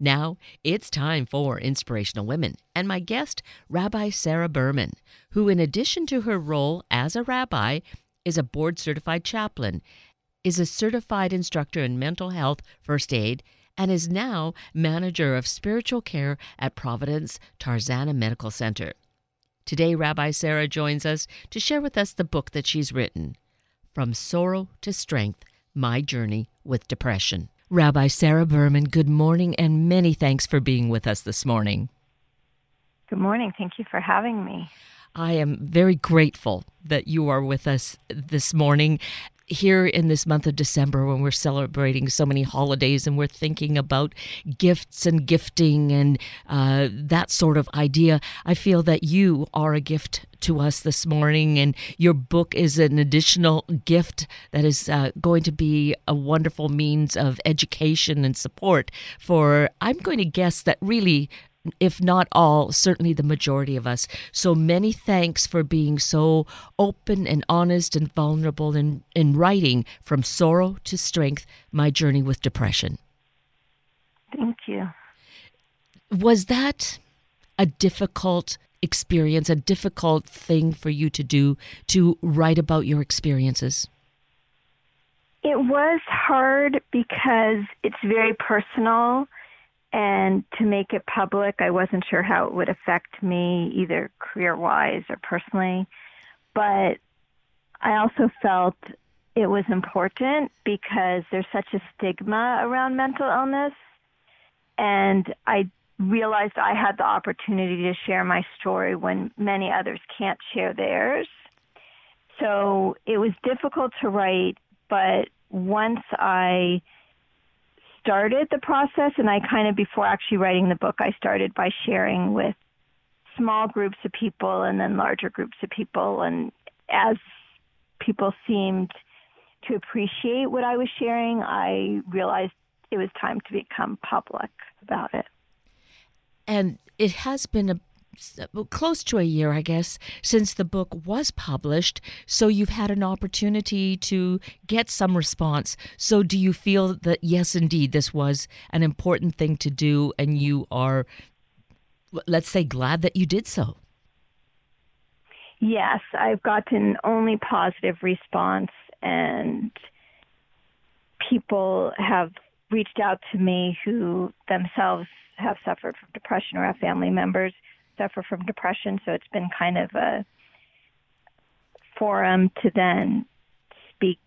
Now it's time for Inspirational Women and my guest, Rabbi Sara Berman, who, in addition to her role as a rabbi, is a board certified chaplain, is a certified instructor in mental health first aid, and is now manager of spiritual care at Providence Tarzana Medical Center. Today, Rabbi Sara joins us to share with us the book that she's written From Sorrow to Strength My Journey with Depression. Rabbi Sara Berman, good morning and many thanks for being with us this morning. Good morning. Thank you for having me. I am very grateful that you are with us this morning here in this month of December when we're celebrating so many holidays and we're thinking about gifts and gifting and uh, that sort of idea, I feel that you are a gift to us this morning, and your book is an additional gift that is uh, going to be a wonderful means of education and support for, I'm going to guess that really if not all, certainly the majority of us. So many thanks for being so open and honest and vulnerable in, in writing From Sorrow to Strength My Journey with Depression. Thank you. Was that a difficult experience, a difficult thing for you to do to write about your experiences? It was hard because it's very personal and to make it public, I wasn't sure how it would affect me, either career wise or personally. But I also felt it was important because there's such a stigma around mental illness. And I realized I had the opportunity to share my story when many others can't share theirs. So it was difficult to write, but once I started the process, and I kind of, before actually writing the book, I started by sharing with small groups of people and then larger groups of people. And as people seemed to appreciate what I was sharing, I realized it was time to become public about it. And it has been a Uh, close to a year, I guess, since the book was published. So you've had an opportunity to get some response. So do you feel that, yes, indeed, this was an important thing to do and you are, let's say, glad that you did so? Yes, I've gotten only positive response and people have reached out to me who themselves have suffered from depression or have family members suffer from depression. So it's been kind of a forum to then speak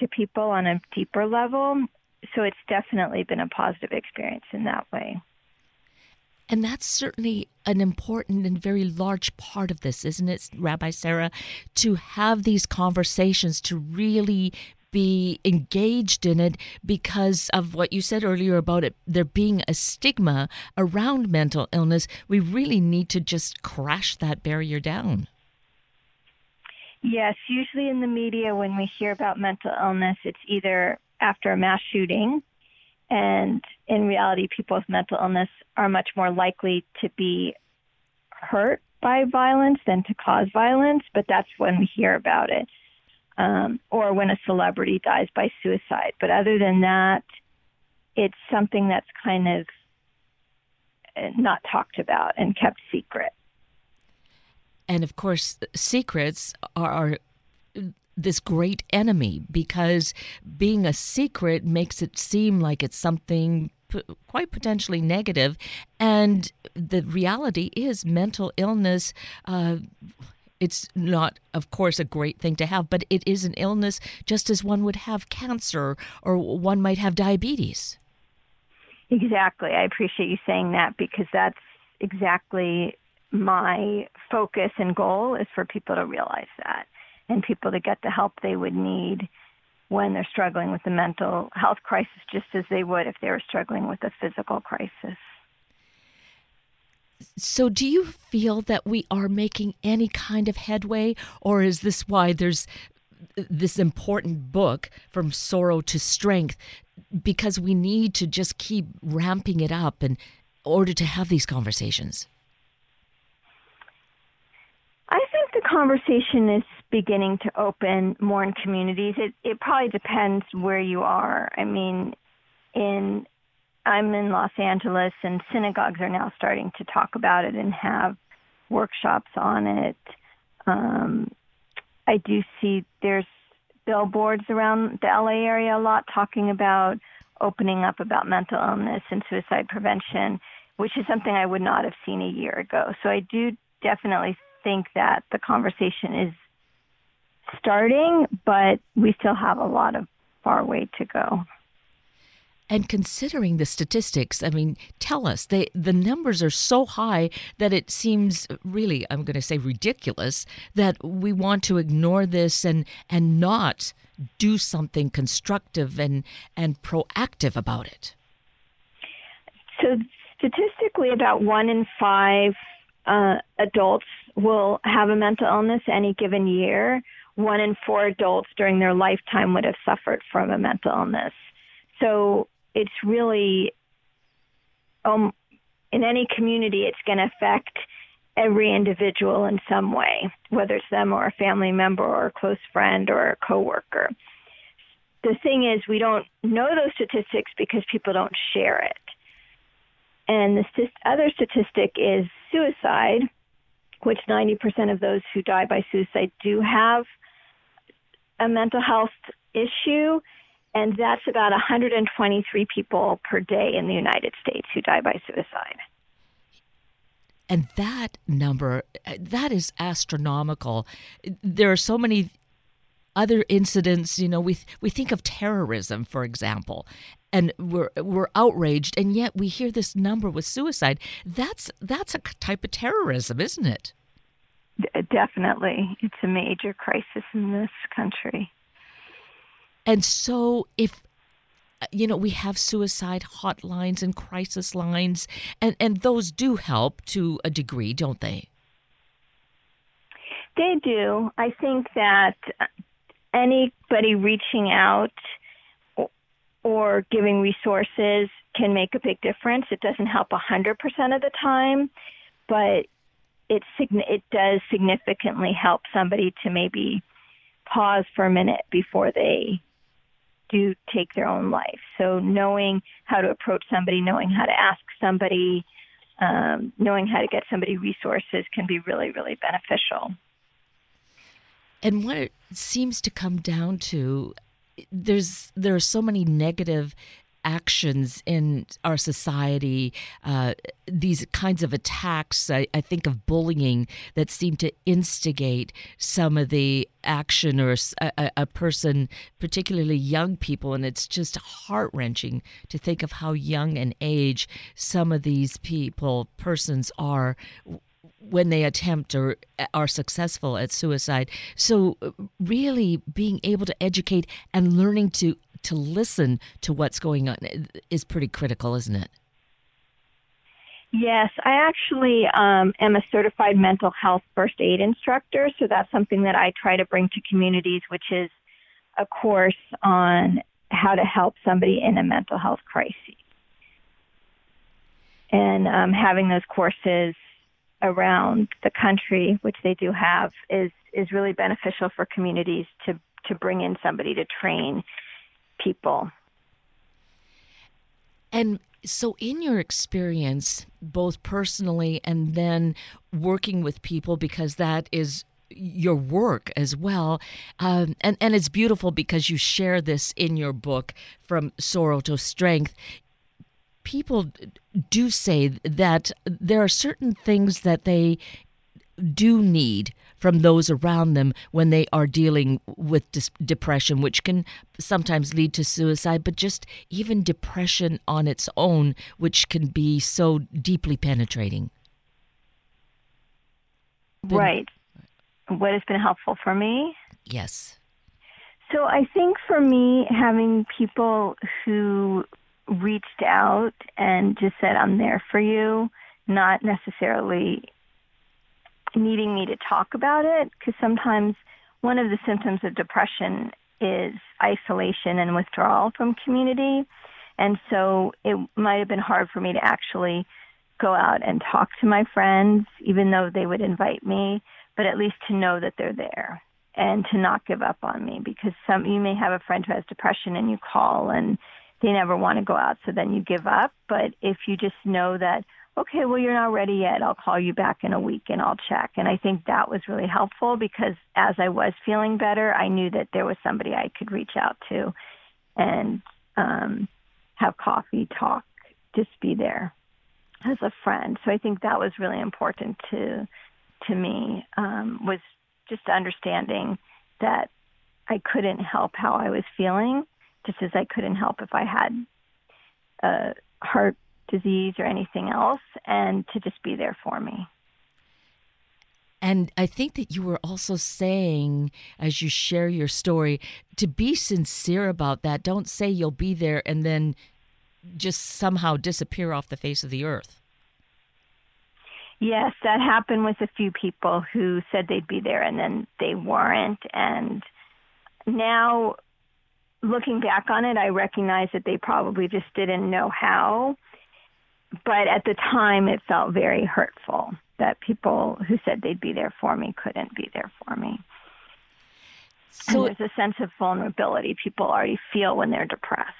to people on a deeper level. So it's definitely been a positive experience in that way. And that's certainly an important and very large part of this, isn't it, Rabbi Sara? To have these conversations, to really be engaged in it because of what you said earlier about it there being a stigma around mental illness. We really need to just crash that barrier down. Yes, usually in the media, when we hear about mental illness, it's either after a mass shooting, and in reality, people with mental illness are much more likely to be hurt by violence than to cause violence, but that's when we hear about it um, or when a celebrity dies by suicide. But other than that, it's something that's kind of uh, not talked about and kept secret. And of course, secrets are, are this great enemy because being a secret makes it seem like it's something p- quite potentially negative. negative and the reality is mental illness uh, it's not, of course, a great thing to have, but it is an illness just as one would have cancer or one might have diabetes. Exactly. I appreciate you saying that because that's exactly my focus and goal is for people to realize that and people to get the help they would need when they're struggling with the mental health crisis just as they would if they were struggling with a physical crisis. So, do you feel that we are making any kind of headway, or is this why there's uh, this important book, From Sorrow to Strength, because we need to just keep ramping it up in order to have these conversations? I think the conversation is beginning to open more in communities. It, it probably depends where you are. I mean, in I'm in Los Angeles, and synagogues are now starting to talk about it and have workshops on it. Um, I do see there's billboards around the LA area a lot talking about opening up about mental illness and suicide prevention, which is something I would not have seen a year ago. So I do definitely think that the conversation is starting, but we still have a lot of far way to go. And considering the statistics, I mean, tell us they the numbers are so high that it seems really, I'm going to say ridiculous that we want to ignore this and and not do something constructive and and proactive about it. So statistically, about one in five uh, adults will have a mental illness any given year. One in four adults during their lifetime would have suffered from a mental illness. So it's really um, in any community, it's going to affect every individual in some way, whether it's them or a family member or a close friend or a coworker. The thing is, we don't know those statistics because people don't share it. And the other statistic is suicide, which 90% of those who die by suicide do have a mental health issue and that's about 123 people per day in the United States who die by suicide. And that number, uh, that is astronomical. There are so many other incidents, you know, we we think of terrorism, for example, and we're we're outraged, and yet we hear this number with suicide. That's that's a type of terrorism, isn't it? Definitely, it's a major crisis in this country. And so if uh, you know we have suicide hotlines and crisis lines and and those do help to a degree don't they? They do. I think that uh, anybody reaching out or giving resources can make a big difference. It doesn't help 100% of the time but it it does significantly help somebody to maybe pause for a minute before they do take their own life. So knowing how to approach somebody, knowing how to ask somebody, um, knowing how to get somebody resources can be really, really beneficial. And what it seems to come down to, there's there are so many negative actions in our society, uh, these kinds of attacks, I, I, think of bullying that seem to instigate some of the action or a, a person, particularly young people. And it's just heart wrenching to think of how young an age some of these people, persons are when they attempt or are successful at suicide. So, really being able to educate and learning to to listen to what's going on is pretty critical, isn't it? Yes, I actually um, am a certified mental health first aid instructor, so that's something that I try to bring to communities, which is a course on how to help somebody in a mental health crisis. And um, having those courses around the country, which they do have, is is really beneficial for communities to to bring in somebody to train people. And so, in your experience, both personally and then working with people, because that is your work as well, um, and and it's beautiful because you share this in your book, from sorrow to strength. People do say that there are certain things that they do need from those around them when they are dealing with dis- depression, which can sometimes lead to suicide, but just even depression on its own, which can be so deeply penetrating. right. What has been helpful for me? Yes. So I think for me, having people who reached out and just said, I'm there for you, not necessarily needing me to talk about it because sometimes one of the symptoms of depression is isolation and withdrawal from community. And so it might have been hard for me to actually go out and talk to my friends, even though they would invite me, but at least to know that they're there and to not give up on me because some you may have a friend who has depression and you call and they never want to go out, so then you give up. But if you just know that, okay, well, you're not ready yet, I'll call you back in a week and I'll check. And I think that was really helpful because as I was feeling better, I knew that there was somebody I could reach out to and um, have coffee, talk, just be there as a friend. So I think that was really important to to me um, was just understanding that I couldn't help how I was feeling, just as I couldn't help if I had a heart disease or anything else, and to just be there for me. And I think that you were also saying, as you share your story, to be sincere about that. Don't say you'll be there and then just somehow disappear off the face of the earth. Yes, that happened with a few people who said they'd be there and then they weren't. And now, looking back on it, I recognize that they probably just didn't know how. But at the time, it felt very hurtful that people who said they'd be there for me couldn't be there for me. So and there's a sense of vulnerability people already feel when they're depressed.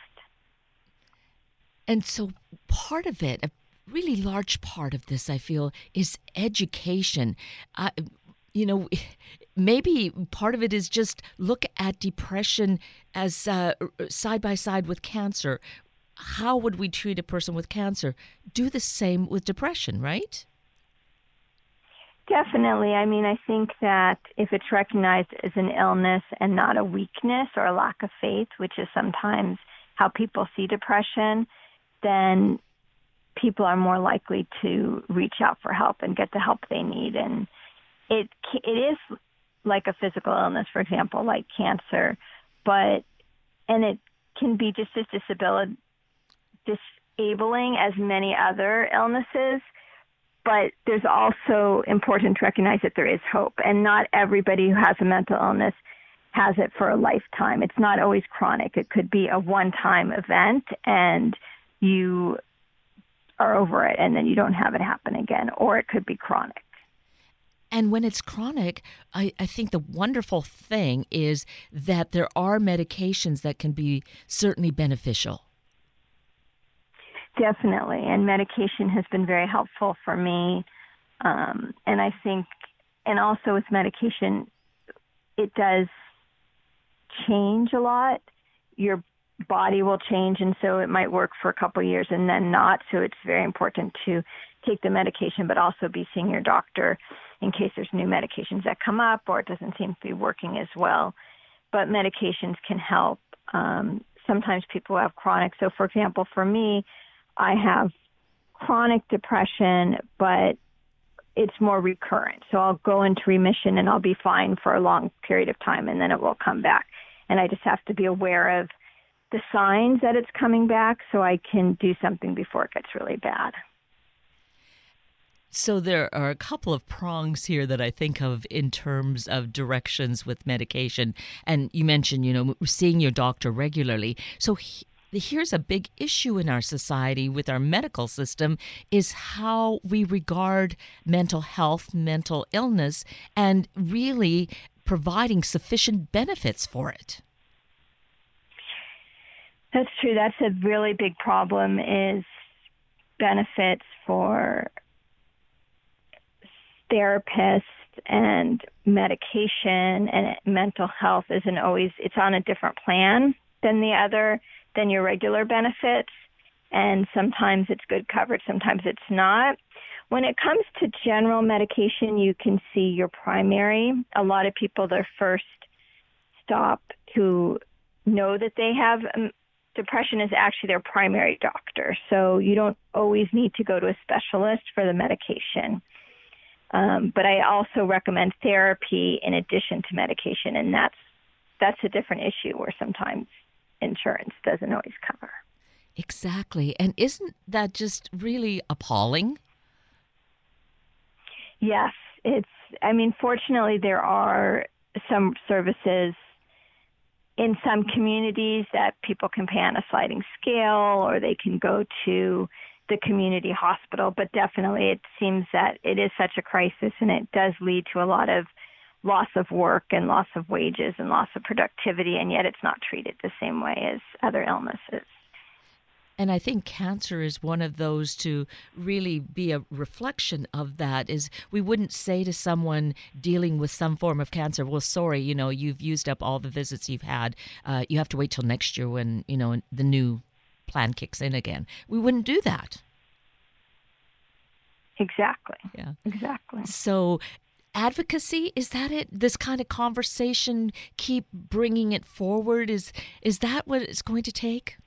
And so part of it, a really large part of this, I feel, is education. Uh, you know, maybe part of it is just look at depression as uh, side by side with cancer. How would we treat a person with cancer? Do the same with depression, right? Definitely. I mean, I think that if it's recognized as an illness and not a weakness or a lack of faith, which is sometimes how people see depression, then people are more likely to reach out for help and get the help they need. And it it is like a physical illness, for example, like cancer, but and it can be just as disability disabling as many other illnesses but there's also important to recognize that there is hope, and not everybody who has a mental illness has it for a lifetime. It's not always chronic. It could be a one-time event, and you are over it, and then you don't have it happen again, or it could be chronic. And when it's chronic, I, I, think the wonderful thing is that there are medications that can be certainly beneficial. Definitely, and medication has been very helpful for me. Um, and I think, and also with medication, it does change a lot. Your body will change, and so it might work for a couple of years and then not. So it's very important to take the medication, but also be seeing your doctor in case there's new medications that come up or it doesn't seem to be working as well. But medications can help. Um, sometimes people have chronic. So, for example, for me, I have chronic depression, but it's more recurrent. So I'll go into remission and I'll be fine for a long period of time and then it will come back. And I just have to be aware of the signs that it's coming back so I can do something before it gets really bad. So there are a couple of prongs here that I think of in terms of directions with medication. And you mentioned, you know, seeing your doctor regularly. So here's a big issue in our society with our medical system is how we regard mental health, mental illness, and really providing sufficient benefits for it. That's true. That's a really big problem is benefits for therapists and medication and mental health isn't always it's on a different plan than the other than your regular benefits. And sometimes it's good coverage, sometimes it's not. When it comes to general medication, you can see your primary. A lot of people, their first stop to know that they have um, depression is actually their primary doctor. So you don't always need to go to a specialist for the medication. Um, but I also recommend therapy in addition to medication, and that's that's a different issue where sometimes insurance doesn't always cover. Exactly. And isn't that just really appalling? Yes, it's I mean fortunately there are some services in some communities that people can pay on a sliding scale or they can go to the community hospital, but definitely it seems that it is such a crisis and it does lead to a lot of loss of work and loss of wages and loss of productivity, and yet it's not treated the same way as other illnesses. And I think cancer is one of those to really be a reflection of that. Is we wouldn't say to someone dealing with some form of cancer, "Well, sorry, you know, you've used up all the visits you've had. Uh, you have to wait till next year when you know the new plan kicks in again." We wouldn't do that. Exactly. Yeah. Exactly. So advocacy? Is that it? This kind of conversation keep bringing it forward is is that what it's going to take?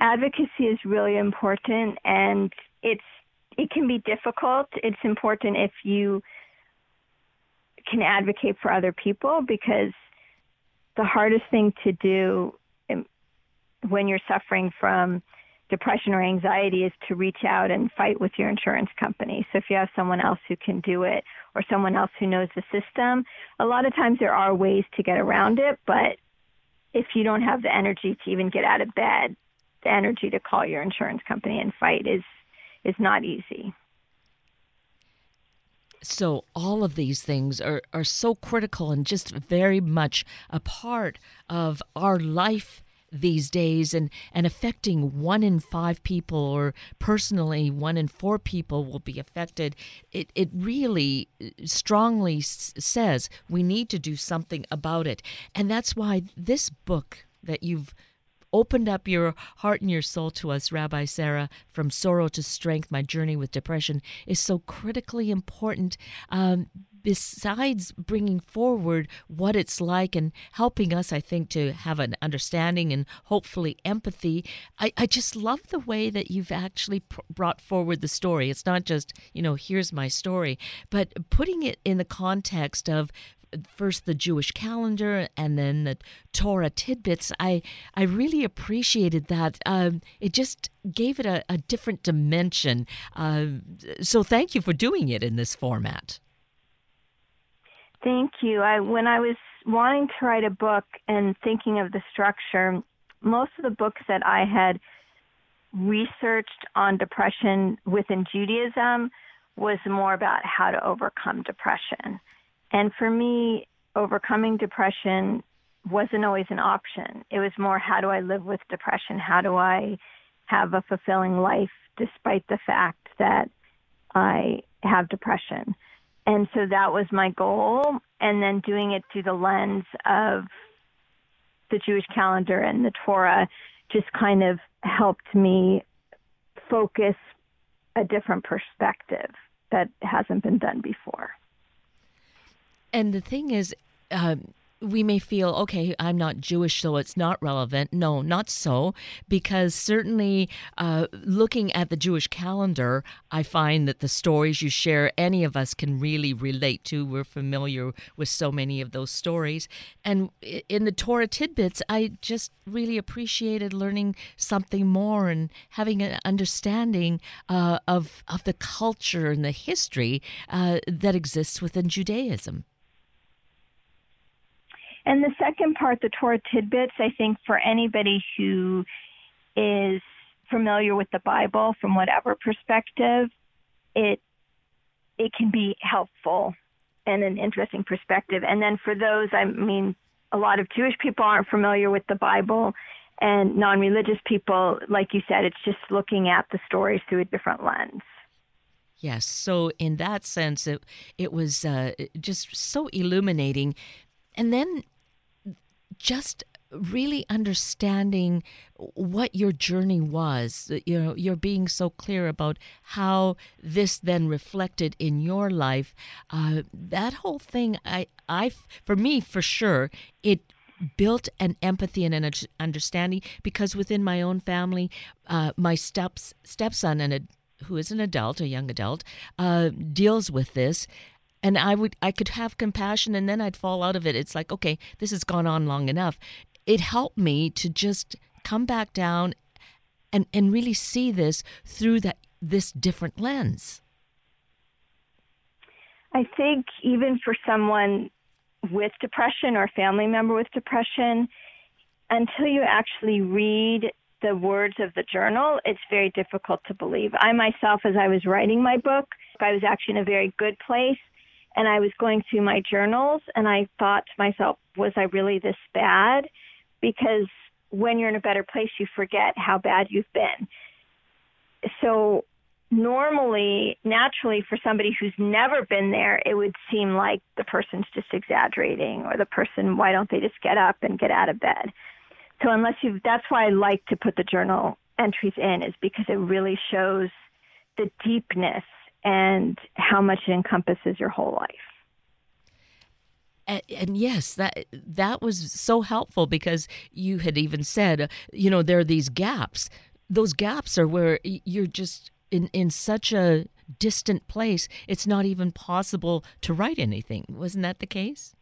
Advocacy is really important and it's it can be difficult. It's important if you can advocate for other people because the hardest thing to do um, when you're suffering from depression or anxiety is to reach out and fight with your insurance company. So if you have someone else who can do it or someone else who knows the system, a lot of times there are ways to get around it, but if you don't have the energy to even get out of bed, the energy to call your insurance company and fight is is not easy. So all of these things are, are so critical and just very much a part of our life these days and, and affecting one in five people or personally one in four people will be affected, it, it really uh, strongly s- says we need to do something about it. And that's why this book that you've opened up your heart and your soul to us, Rabbi Sara, from sorrow to strength, my journey with depression, is so critically important um, besides bringing forward what it's like and helping us, I think, to have an understanding and hopefully empathy, I, I just love the way that you've actually pr- brought forward the story. It's not just, you know, here's my story, but putting it in the context of first the Jewish calendar and then the Torah tidbits. I I really appreciated that. Um, it just gave it a, a different dimension. Uh, so thank you for doing it in this format. Thank you. I when I was wanting to write a book and thinking of the structure, most of the books that I had researched on depression within Judaism was more about how to overcome depression. And for me, overcoming depression wasn't always an option. It was more how do I live with depression? How do I have a fulfilling life despite the fact that I have depression? And so that was my goal. And then doing it through the lens of the Jewish calendar and the Torah just kind of helped me focus a different perspective that hasn't been done before. And the thing is, um, we may feel, okay, I'm not Jewish, so it's not relevant. No, not so, because certainly uh, looking at the Jewish calendar, I find that the stories you share, any of us can really relate to. We're familiar with so many of those stories. And in the Torah tidbits, I just really appreciated learning something more and having an understanding uh, of, of the culture and the history uh, that exists within Judaism. And the second part, the Torah tidbits, I think for anybody who is familiar with the Bible from whatever perspective, it it can be helpful and an interesting perspective. And then for those, I mean, a lot of Jewish people aren't familiar with the Bible, and non-religious people, like you said, it's just looking at the stories through a different lens. Yes. So in that sense, it it was uh, just so illuminating, and then just really understanding what your journey was you know you're being so clear about how this then reflected in your life uh, that whole thing i i for me for sure it built an empathy and an understanding because within my own family uh, my steps stepson and a, who is an adult a young adult uh, deals with this and I would I could have compassion and then I'd fall out of it. It's like, okay, this has gone on long enough. It helped me to just come back down and and really see this through that this different lens. I think even for someone with depression or family member with depression, until you actually read the words of the journal, it's very difficult to believe. I myself, as I was writing my book, I was actually in a very good place and I was going through my journals and I thought to myself, was I really this bad? Because when you're in a better place, you forget how bad you've been. So normally, naturally, for somebody who's never been there, it would seem like the person's just exaggerating or the person, why don't they just get up and get out of bed? So unless you, that's why I like to put the journal entries in is because it really shows the deepness and how much it encompasses your whole life. And, and, yes, that that was so helpful because you had even said, you know, there are these gaps. Those gaps are where you're just in in such a distant place. It's not even possible to write anything. Wasn't that the case?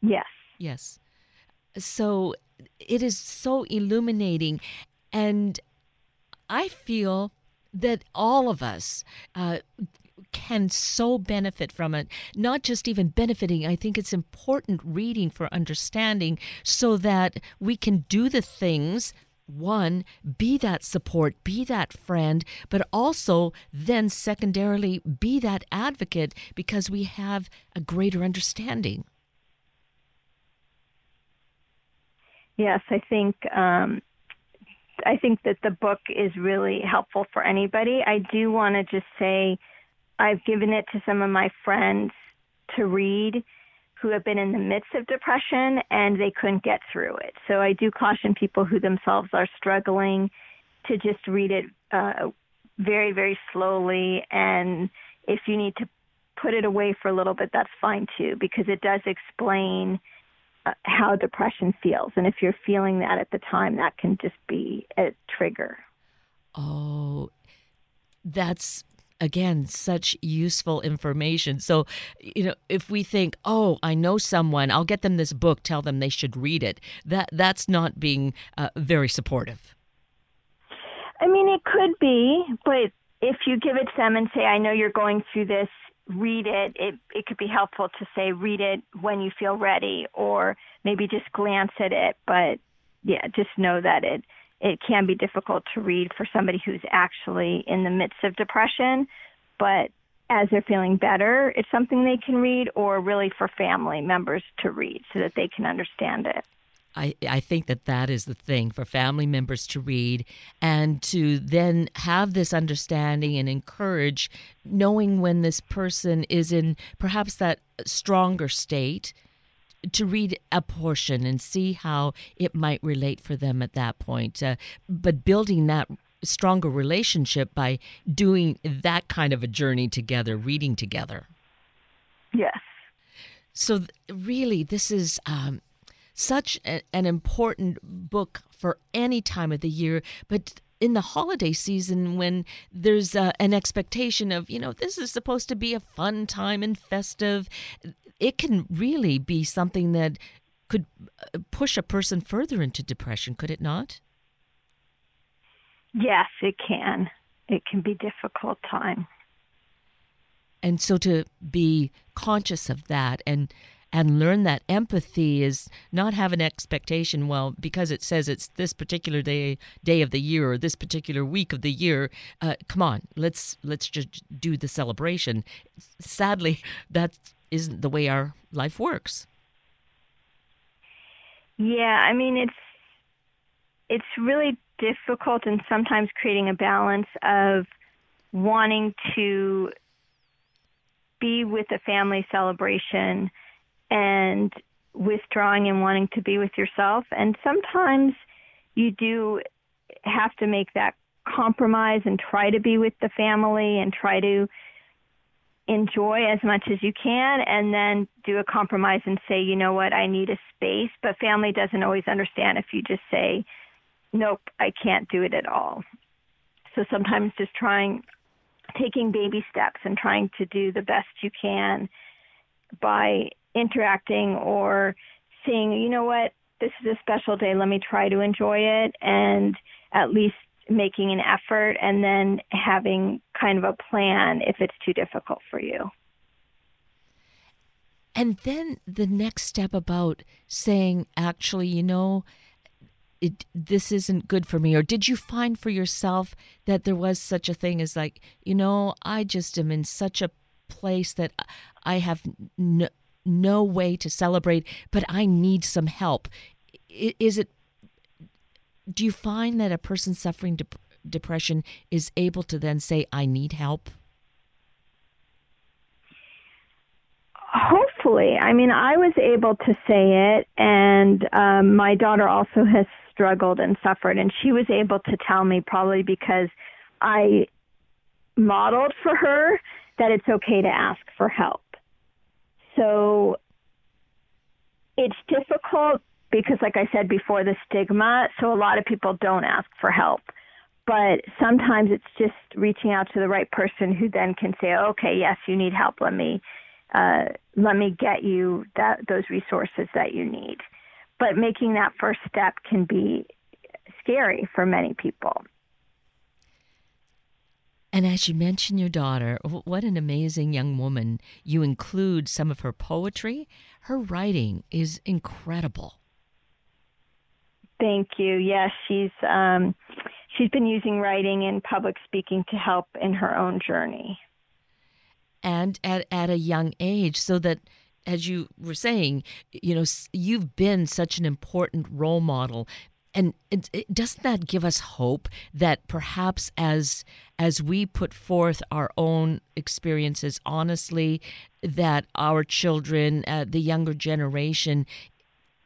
Yes. Yes. So it is so illuminating, and I feel that all of us uh, can so benefit from it. Not just even benefiting, I think it's important reading for understanding so that we can do the things. One, be that support, be that friend, but also then secondarily be that advocate because we have a greater understanding. Yes, I think um, I think that the book is really helpful for anybody. I do want to just say I've given it to some of my friends to read who have been in the midst of depression and they couldn't get through it. So I do caution people who themselves are struggling to just read it uh, very, very slowly. And if you need to put it away for a little bit, that's fine too, because it does explain how depression feels. And if you're feeling that at the time, that can just be a trigger. Oh, that's again such useful information so you know if we think oh i know someone i'll get them this book tell them they should read it that that's not being uh, very supportive i mean it could be but if you give it to them and say i know you're going through this read it. It it could be helpful to say read it when you feel ready, or maybe just glance at it. But yeah, just know that it it can be difficult to read for somebody who's actually in the midst of depression. But as they're feeling better, it's something they can read, or really for family members to read so that they can understand it. I, I think that that is the thing for family members to read and to then have this understanding and encourage knowing when this person is in perhaps that stronger state to read a portion and see how it might relate for them at that point. Uh, but building that stronger relationship by doing that kind of a journey together, reading together. Yes. So, really, this is um, such a, an important book for any time of the year, but in the holiday season when there's uh, an expectation of, you know, this is supposed to be a fun time and festive, it can really be something that could uh, push a person further into depression, could it not? Yes, it can. It can be difficult time. And so to be conscious of that and and learn that empathy is not have an expectation well because it says it's this particular day day of the year or this particular week of the year uh, come on let's let's just do the celebration. Sadly that isn't the way our life works. Yeah i mean it's it's really difficult and sometimes creating a balance of wanting to be with a family celebration and withdrawing and wanting to be with yourself. And sometimes you do have to make that compromise and try to be with the family and try to enjoy as much as you can and then do a compromise and say, you know what, I need a space. But family doesn't always understand if you just say, nope, I can't do it at all. So sometimes just trying, taking baby steps and trying to do the best you can by interacting or seeing, you know what, this is a special day, let me try to enjoy it, and at least making an effort and then having kind of a plan if it's too difficult for you. And then the next step about saying, actually, you know, it, this isn't good for me? Or did you find for yourself that there was such a thing as, like, you know, I just am in such a place that I have no, no way to celebrate, but I need some help. Is it do you find that a person suffering de- depression is able to then say, I need help? Hopefully. I mean, I was able to say it, and um, my daughter also has struggled and suffered, and she was able to tell me probably because I modeled for her that it's okay to ask for help. So it's difficult because, like I said before, the stigma. So a lot of people don't ask for help. But sometimes it's just reaching out to the right person who then can say, "Okay, yes, you need help. Let me uh, let me get you that those resources that you need." But making that first step can be scary for many people. And as you mention your daughter, what an amazing young woman. You include some of her poetry. Her writing is incredible. Thank you. Yes, she's um, she's been using writing and public speaking to help in her own journey. And at, at a young age, so that as you were saying, you know, you've been such an important role model and it, it, doesn't that give us hope that perhaps as as we put forth our own experiences honestly that our children uh, the younger generation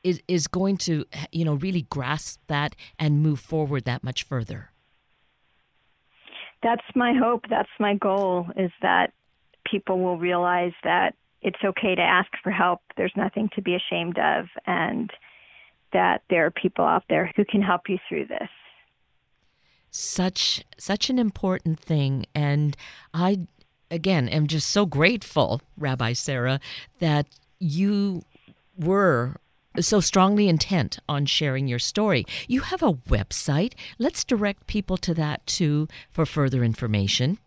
is is going to you know really grasp that and move forward that much further? That's my hope. That's my goal is that people will realize that it's okay to ask for help. There's nothing to be ashamed of. And that there are people out there who can help you through this. Such such an important thing and I again am just so grateful Rabbi Sara that you were so strongly intent on sharing your story. You have a website. Let's direct people to that too for further information.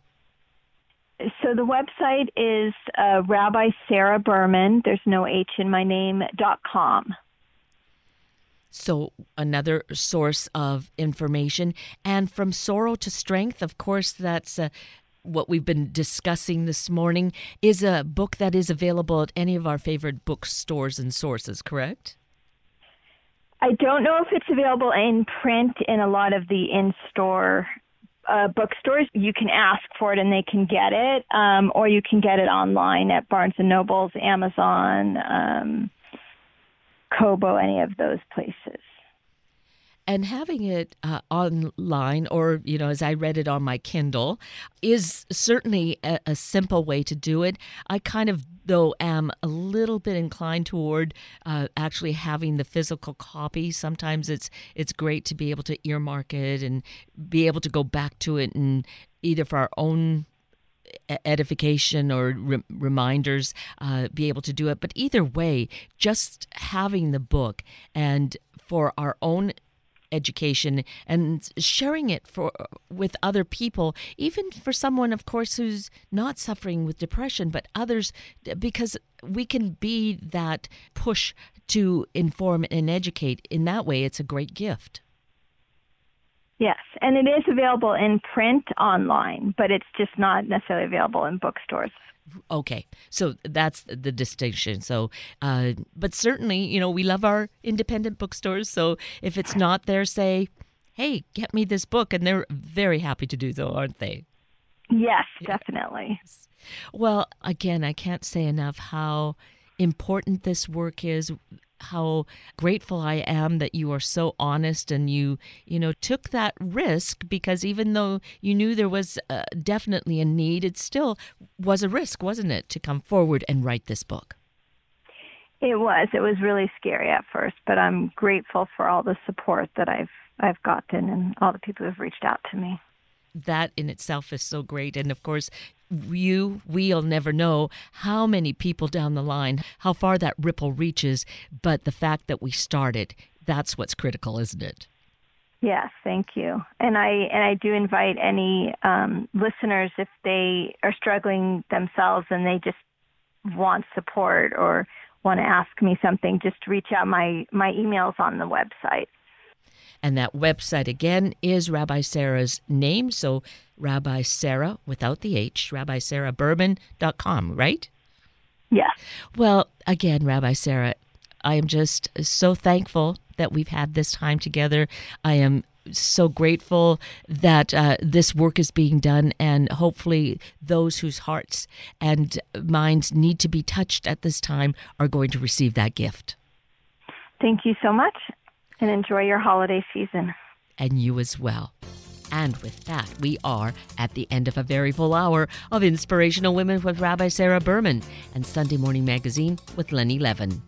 So the website is uh, Rabbi Sara Berman. There's no H in my name. dot com. So, another source of information. And from sorrow to strength, of course, that's uh, what we've been discussing this morning, is a book that is available at any of our favorite bookstores and sources, correct? I don't know if it's available in print in a lot of the in store uh, bookstores. You can ask for it and they can get it, um, or you can get it online at Barnes and Nobles, Amazon. Um, Kobo, any of those places. And having it uh, online, or, you know, as I read it on my Kindle, is certainly a, a simple way to do it. I kind of, though, am a little bit inclined toward uh, actually having the physical copy. Sometimes it's it's great to be able to earmark it and be able to go back to it and either for our own edification or re- reminders, uh, be able to do it. But either way, just having the book and for our own education and sharing it for with other people even for someone of course who's not suffering with depression but others because we can be that push to inform and educate in that way it's a great gift Yes, and it is available in print online, but it's just not necessarily available in bookstores. Okay, so that's the distinction. So, uh, but certainly, you know, we love our independent bookstores. So if it's not there, say, hey, get me this book. And they're very happy to do so, aren't they? Yes, definitely. Yes. Well, again, I can't say enough how important this work is how grateful I am that you are so honest and you, you know, took that risk because even though you knew there was uh, definitely a need, it still was a risk, wasn't it, to come forward and write this book? It was. It was really scary at first, but I'm grateful for all the support that I've I've gotten and all the people who've reached out to me. That in itself is so great. And of course, you, we'll never know how many people down the line, how far that ripple reaches. But the fact that we started, that's what's critical, isn't it? Yes, thank you. And I and I do invite any um, listeners if they are struggling themselves and they just want support or want to ask me something, just reach out. My my email's on the website. And that website again is Rabbi Sara's name. So Rabbi Sara without the H, Rabbi Sara Berman.com, right? Yeah. Well, again, Rabbi Sara, I am just so thankful that we've had this time together. I am so grateful that uh, this work is being done, and hopefully, those whose hearts and minds need to be touched at this time are going to receive that gift. Thank you so much, and enjoy your holiday season. And you as well. And with that, we are at the end of a very full hour of Inspirational Women with Rabbi Sara Berman and Sunday Morning Magazine with Lenny Levin.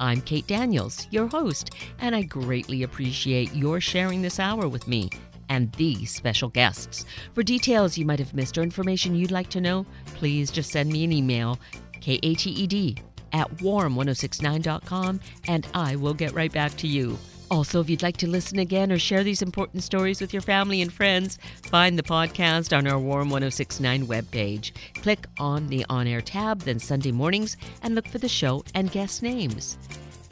I'm Kate Daniels, your host, and I greatly appreciate your sharing this hour with me and these special guests. For details you might have missed or information you'd like to know, please just send me an email, kated at warm1069.com, and I will get right back to you. Also, if you'd like to listen again or share these important stories with your family and friends, find the podcast on our Warm 1069 webpage. Click on the On Air tab, then Sunday mornings, and look for the show and guest names.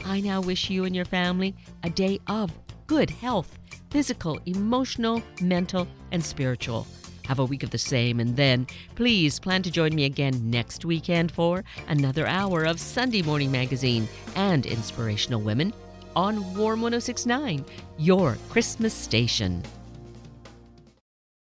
I now wish you and your family a day of good health physical, emotional, mental, and spiritual. Have a week of the same, and then please plan to join me again next weekend for another hour of Sunday Morning Magazine and Inspirational Women on Warm 1069, your Christmas station.